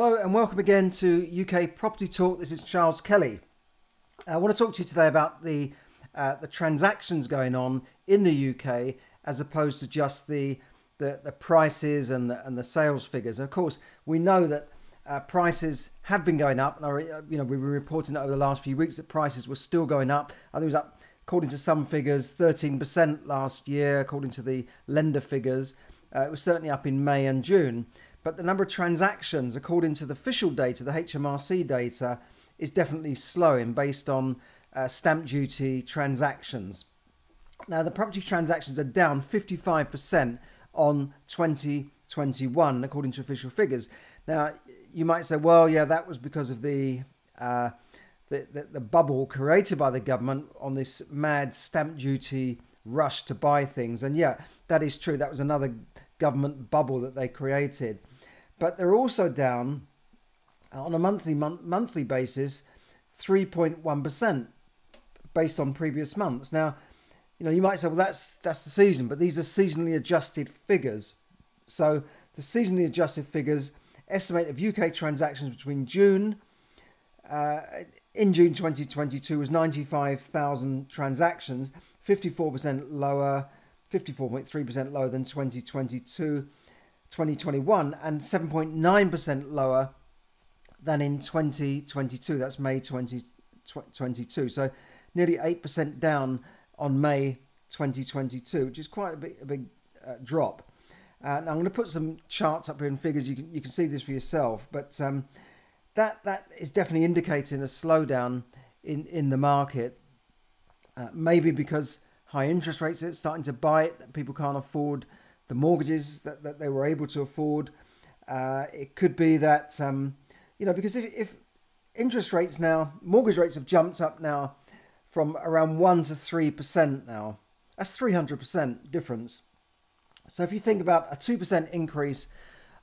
Hello and welcome again to UK Property Talk. This is Charles Kelly. I want to talk to you today about the uh, the transactions going on in the UK as opposed to just the the, the prices and the, and the sales figures. And of course, we know that uh, prices have been going up, and are, you know we were reporting over the last few weeks that prices were still going up. I think it was up, according to some figures, 13% last year, according to the lender figures. Uh, it was certainly up in May and June but the number of transactions, according to the official data, the HMRC data, is definitely slowing based on uh, stamp duty transactions. Now, the property transactions are down 55% on 2021, according to official figures. Now, you might say, well, yeah, that was because of the, uh, the, the, the bubble created by the government on this mad stamp duty rush to buy things. And yeah, that is true. That was another government bubble that they created but they're also down on a monthly month, monthly basis 3.1% based on previous months. Now, you know, you might say, well, that's that's the season, but these are seasonally adjusted figures. So the seasonally adjusted figures estimate of UK transactions between June uh, in June 2022 was 95,000 transactions, 54% lower, 54.3% lower than 2022 2021 and 7.9% lower than in 2022. That's May 2022. So nearly 8% down on May 2022, which is quite a big, a big uh, drop. Now I'm going to put some charts up here and figures. You can you can see this for yourself, but um, that that is definitely indicating a slowdown in in the market. Uh, maybe because high interest rates are starting to bite, people can't afford the mortgages that, that they were able to afford. Uh, it could be that, um, you know, because if, if interest rates now, mortgage rates have jumped up now from around 1% to 3% now. That's 300% difference. So if you think about a 2% increase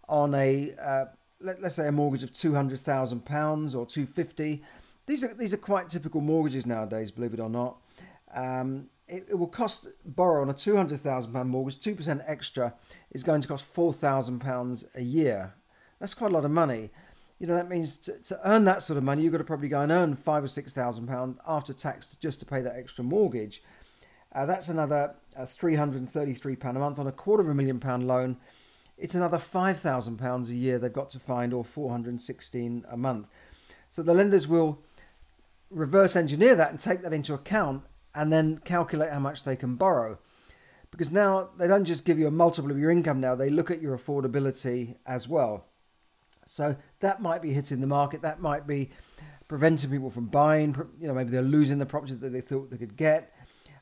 on a, uh, let, us say a mortgage of £200,000 or 250 these are, these are quite typical mortgages nowadays, believe it or not. Um, it, it will cost borrow on a two hundred thousand pound mortgage two percent extra is going to cost four thousand pounds a year. That's quite a lot of money. You know that means to, to earn that sort of money, you've got to probably go and earn five or six thousand pound after tax just to pay that extra mortgage. Uh, that's another uh, three hundred and thirty-three pound a month on a quarter of a million pound loan. It's another five thousand pounds a year they've got to find, or four hundred and sixteen a month. So the lenders will reverse engineer that and take that into account and then calculate how much they can borrow. Because now they don't just give you a multiple of your income now, they look at your affordability as well. So that might be hitting the market, that might be preventing people from buying, you know, maybe they're losing the property that they thought they could get.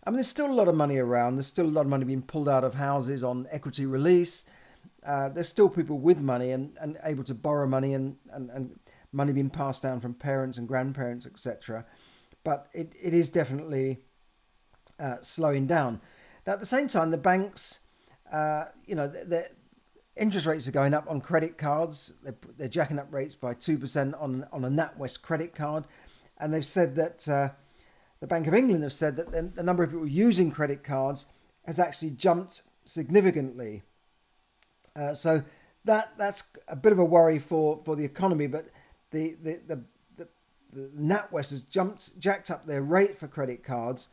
I mean, there's still a lot of money around. There's still a lot of money being pulled out of houses on equity release. Uh, there's still people with money and, and able to borrow money and, and, and money being passed down from parents and grandparents, etc. But it, it is definitely uh, slowing down. Now, at the same time, the banks, uh, you know, the interest rates are going up on credit cards. They're, they're jacking up rates by 2% on, on a NatWest credit card. And they've said that uh, the Bank of England have said that the, the number of people using credit cards has actually jumped significantly. Uh, so that that's a bit of a worry for, for the economy. But the, the, the, the, the NatWest has jumped, jacked up their rate for credit cards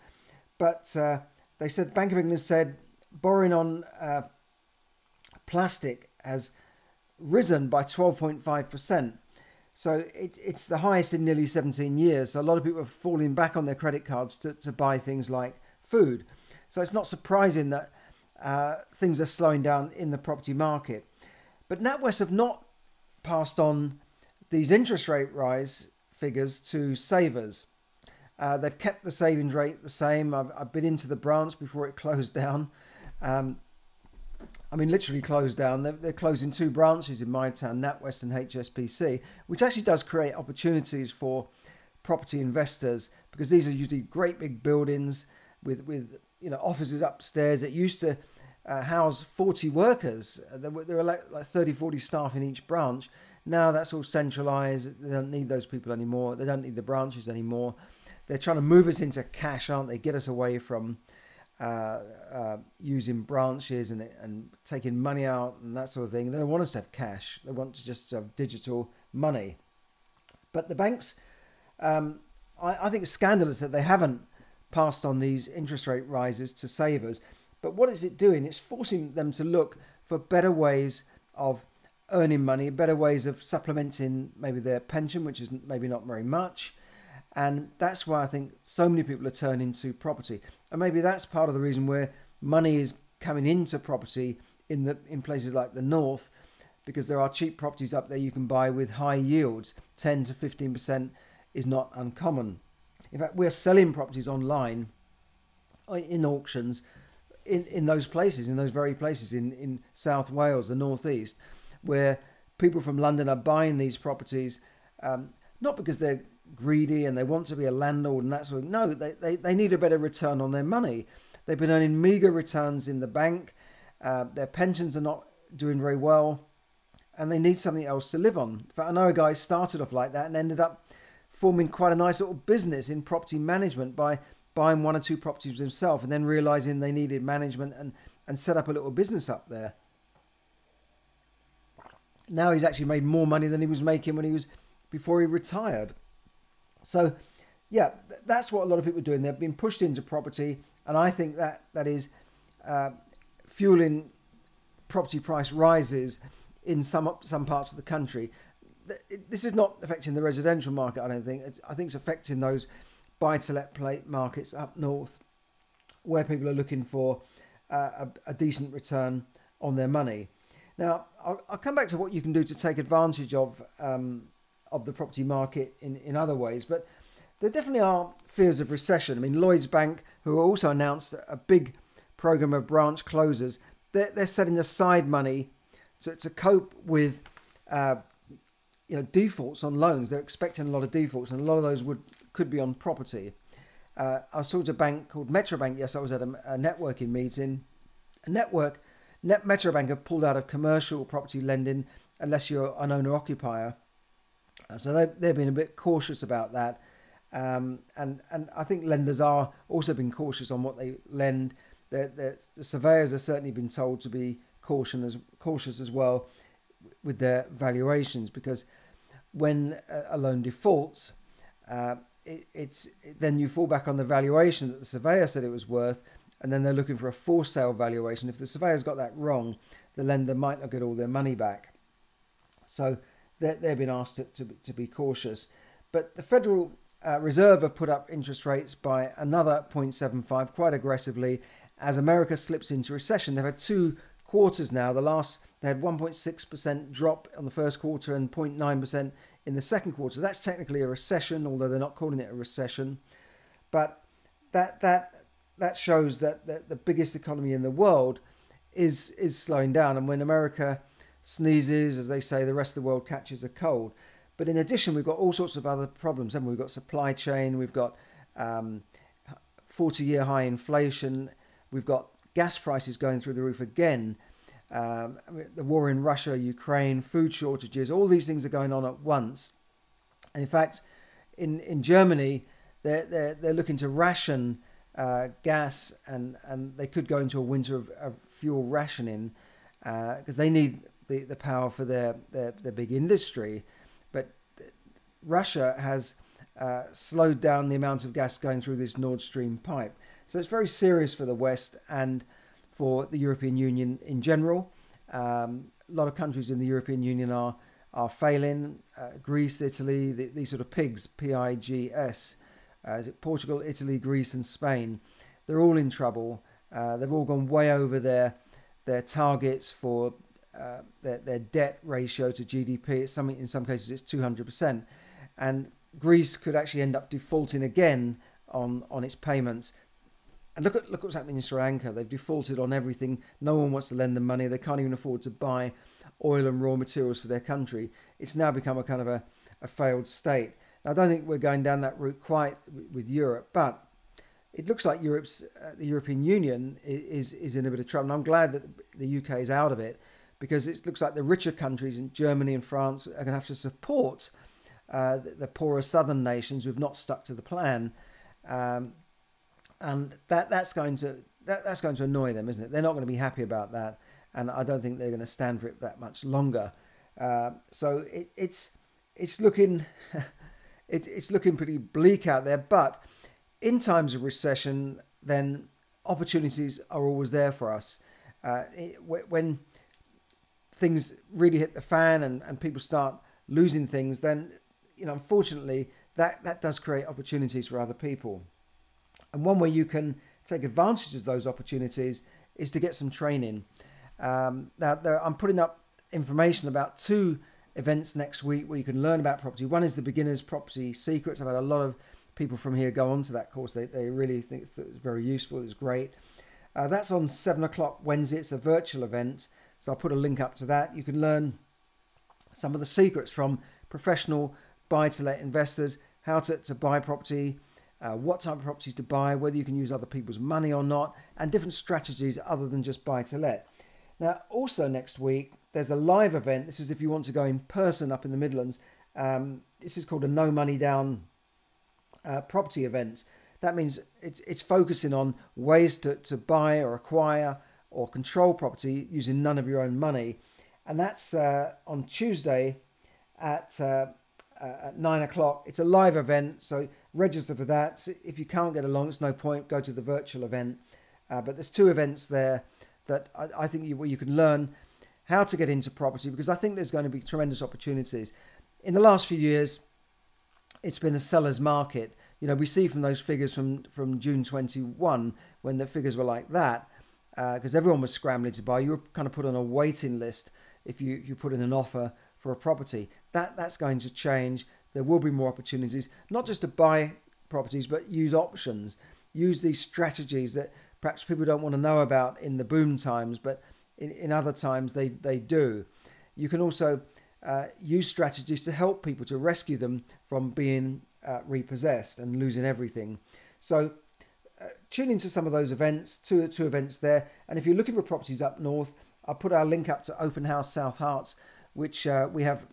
but uh, they said Bank of England said borrowing on uh, plastic has risen by 12.5%. So it, it's the highest in nearly 17 years. So a lot of people are falling back on their credit cards to, to buy things like food. So it's not surprising that uh, things are slowing down in the property market. But NatWest have not passed on these interest rate rise figures to savers. Uh, they've kept the savings rate the same. I've, I've, been into the branch before it closed down. Um, I mean, literally closed down. They're, they're, closing two branches in my town, NatWest and HSBC, which actually does create opportunities for property investors because these are usually great big buildings with, with you know offices upstairs that used to uh, house 40 workers. There were, there were like, like 30, 40 staff in each branch. Now that's all centralized. They don't need those people anymore. They don't need the branches anymore they're trying to move us into cash, aren't they? Get us away from uh, uh, using branches and and taking money out and that sort of thing. They don't want us to have cash. They want to just have digital money. But the banks, um, I, I think it's scandalous that they haven't passed on these interest rate rises to savers. But what is it doing? It's forcing them to look for better ways of earning money, better ways of supplementing maybe their pension, which is maybe not very much. And that's why I think so many people are turning to property. And maybe that's part of the reason where money is coming into property in the in places like the north, because there are cheap properties up there you can buy with high yields. 10 to 15% is not uncommon. In fact, we're selling properties online uh, in auctions in, in those places, in those very places in, in South Wales, the northeast, where people from London are buying these properties, um, not because they're greedy and they want to be a landlord and that sort of no, they, they, they need a better return on their money. They've been earning meager returns in the bank, uh, their pensions are not doing very well, and they need something else to live on. Fact, I know a guy started off like that and ended up forming quite a nice little business in property management by buying one or two properties himself and then realizing they needed management and, and set up a little business up there. Now he's actually made more money than he was making when he was before he retired. So, yeah, that's what a lot of people are doing. They've been pushed into property, and I think that that is uh, fueling property price rises in some some parts of the country. This is not affecting the residential market. I don't think. It's, I think it's affecting those buy-to-let plate markets up north, where people are looking for uh, a, a, decent return on their money. Now, I'll, I'll, come back to what you can do to take advantage of um, of the property market in, in other ways, but there definitely are fears of recession. I mean, Lloyds Bank, who also announced a big program of branch closures, they're, they're setting aside money to, to cope with uh, you know defaults on loans. They're expecting a lot of defaults, and a lot of those would could be on property. Uh, I saw a bank called Metrobank. Yes, I was at a, a networking meeting. A network, Net Metrobank have pulled out of commercial property lending unless you're an owner occupier. So they, they've been a bit cautious about that. Um, and, and I think lenders are also being cautious on what they lend. They're, they're, the surveyors have certainly been told to be caution as, cautious as well with their valuations because when a loan defaults, uh, it, it's then you fall back on the valuation that the surveyor said it was worth, and then they're looking for a for sale valuation. If the surveyor's got that wrong, the lender might not get all their money back. So they've been asked to, to, to be cautious. But the Federal uh, Reserve have put up interest rates by another 0.75 quite aggressively as America slips into recession. They've had two quarters now. The last, they had 1.6% drop on the first quarter and 0.9% in the second quarter. That's technically a recession, although they're not calling it a recession. But that that that shows that, that the biggest economy in the world is is slowing down. And when America sneezes, as they say, the rest of the world catches a cold. But in addition, we've got all sorts of other problems. Haven't we? We've got supply chain, we've got um, 40 year high inflation, we've got gas prices going through the roof again. Um, the war in Russia, Ukraine, food shortages, all these things are going on at once. And in fact, in, in Germany, they're, they're, they're looking to ration uh, gas and, and they could go into a winter of, of fuel rationing because uh, they need the, the power for their, their, their big industry. But Russia has uh, slowed down the amount of gas going through this Nord Stream pipe. So it's very serious for the West and for the European Union in general. Um, a lot of countries in the European Union are are failing. Uh, Greece, Italy, the, these sort of pigs, P I G S. Uh, Portugal, Italy, Greece, and Spain? They're all in trouble. Uh, they've all gone way over their their targets for uh, their, their debt ratio to GDP. It's something in some cases it's 200%, and Greece could actually end up defaulting again on on its payments. And look at look what's happening in Sri Lanka. They've defaulted on everything. No one wants to lend them money. They can't even afford to buy oil and raw materials for their country. It's now become a kind of a, a failed state. Now, I don't think we're going down that route quite with Europe, but it looks like Europe's uh, the European Union is is in a bit of trouble. And I'm glad that the UK is out of it because it looks like the richer countries in Germany and France are going to have to support uh, the, poorer southern nations who've not stuck to the plan. Um, and that that's going to that, that's going to annoy them, isn't it? They're not going to be happy about that, and I don't think they're going to stand for it that much longer. Uh, so it, it's it's looking it, it's looking pretty bleak out there. But in times of recession, then opportunities are always there for us. Uh, it, when things really hit the fan and, and people start losing things, then you know unfortunately that that does create opportunities for other people. And one way you can take advantage of those opportunities is to get some training. Um, now, there, I'm putting up information about two events next week where you can learn about property. One is the Beginners Property Secrets. I've had a lot of people from here go on to that course. They, they really think it's very useful. It's great. Uh, that's on 7 o'clock Wednesday. It's a virtual event. So I'll put a link up to that. You can learn some of the secrets from professional buy to let investors, how to, to buy property, uh, what type of properties to buy, whether you can use other people's money or not, and different strategies other than just buy to let. Now, also next week, there's a live event. This is if you want to go in person up in the Midlands. Um, this is called a No Money Down uh, property event. That means it's, it's focusing on ways to, to buy or acquire or control property using none of your own money. And that's uh, on Tuesday at, uh, uh at nine o'clock. It's a live event, so register for that. If you can't get along, it's no point. Go to the virtual event. Uh, but there's two events there that I, I think you, where you can learn how to get into property because I think there's going to be tremendous opportunities. In the last few years, it's been a seller's market. You know, we see from those figures from, from June 21 when the figures were like that, because uh, everyone was scrambling to buy. You were kind of put on a waiting list if you, you put in an offer for a property. That That's going to change there will be more opportunities, not just to buy properties, but use options, use these strategies that perhaps people don't want to know about in the boom times, but in, in other times they, they do. You can also uh, use strategies to help people to rescue them from being uh, repossessed and losing everything. So tune into some of those events, two, two events there. And if you're looking for properties up north, I'll put our link up to Open House South Herts, which uh, we have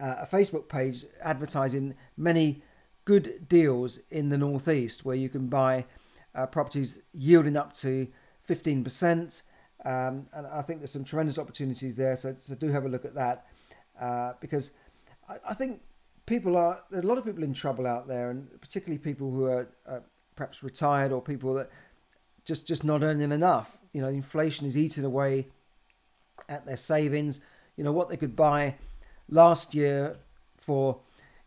uh, a Facebook page advertising many good deals in the northeast where you can buy uh, properties yielding up to 15%. Um, and I think there's some tremendous opportunities there. So, so do have a look at that uh, because I, I, think people are, there are a lot of people in trouble out there, and particularly people who are uh, perhaps retired or people that just, just not earning enough. You know, inflation is eating away at their savings. You know, what they could buy last year for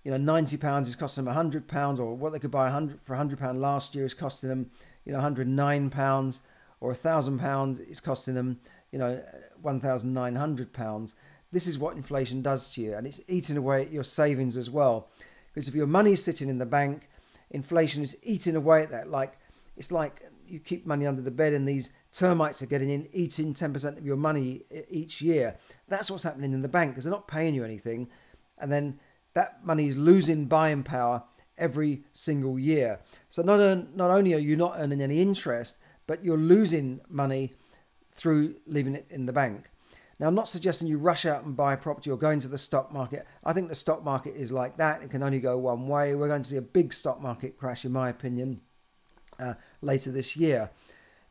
you know 90 pounds is costing them 100 pounds or what they could buy 100 for 100 pound last year is costing them you know 109 pounds or a thousand pounds is costing them you know 1900 pounds this is what inflation does to you and it's eating away at your savings as well because if your money's sitting in the bank inflation is eating away at that like it's like you keep money under the bed and these termites are getting in eating 10% of your money each year that's what's happening in the bank because they're not paying you anything. And then that money is losing buying power every single year. So not, not only are you not earning any interest, but you're losing money through leaving it in the bank. Now, I'm not suggesting you rush out and buy property or go into the stock market. I think the stock market is like that. It can only go one way. We're going to see a big stock market crash, in my opinion, uh, later this year.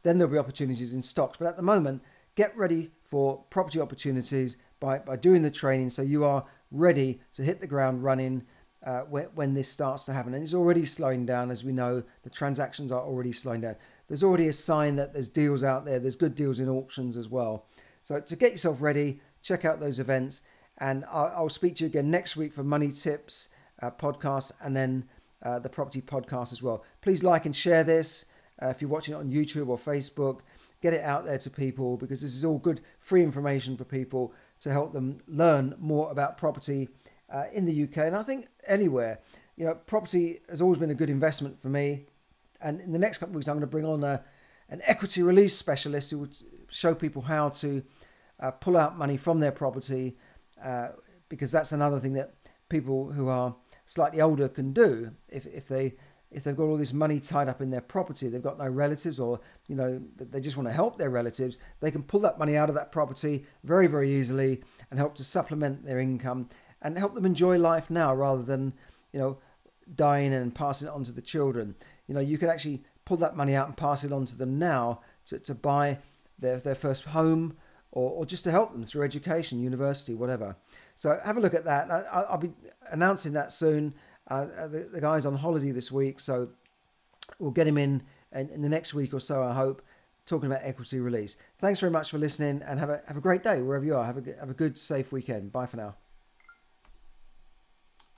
Then there'll be opportunities in stocks. But at the moment, get ready for property opportunities by, by doing the training so you are ready to hit the ground running uh, when, when this starts to happen. And it's already slowing down, as we know, the transactions are already slowing down. There's already a sign that there's deals out there, there's good deals in auctions as well. So to get yourself ready, check out those events. And I'll, I'll speak to you again next week for Money Tips uh, podcast and then uh, the property podcast as well. Please like and share this uh, if you're watching it on YouTube or Facebook get it out there to people because this is all good free information for people to help them learn more about property uh, in the UK and I think anywhere. You know, property has always been a good investment for me. And in the next couple of weeks, I'm going to bring on a, an equity release specialist who would show people how to uh, pull out money from their property uh, because that's another thing that people who are slightly older can do if, if they if they've got all this money tied up in their property, they've got no relatives, or you know they just want to help their relatives, they can pull that money out of that property very very easily and help to supplement their income and help them enjoy life now rather than you know dying and passing it on to the children. You know you can actually pull that money out and pass it on to them now to, to buy their, their first home or, or just to help them through education, university, whatever. So have a look at that. I, will be announcing that soon. Uh, uh, the, the, guy's on holiday this week, so we'll get him in, in in the next week or so, I hope, talking about equity release. Thanks very much for listening and have a, have a great day wherever you are. Have a, have a good, safe weekend. Bye for now.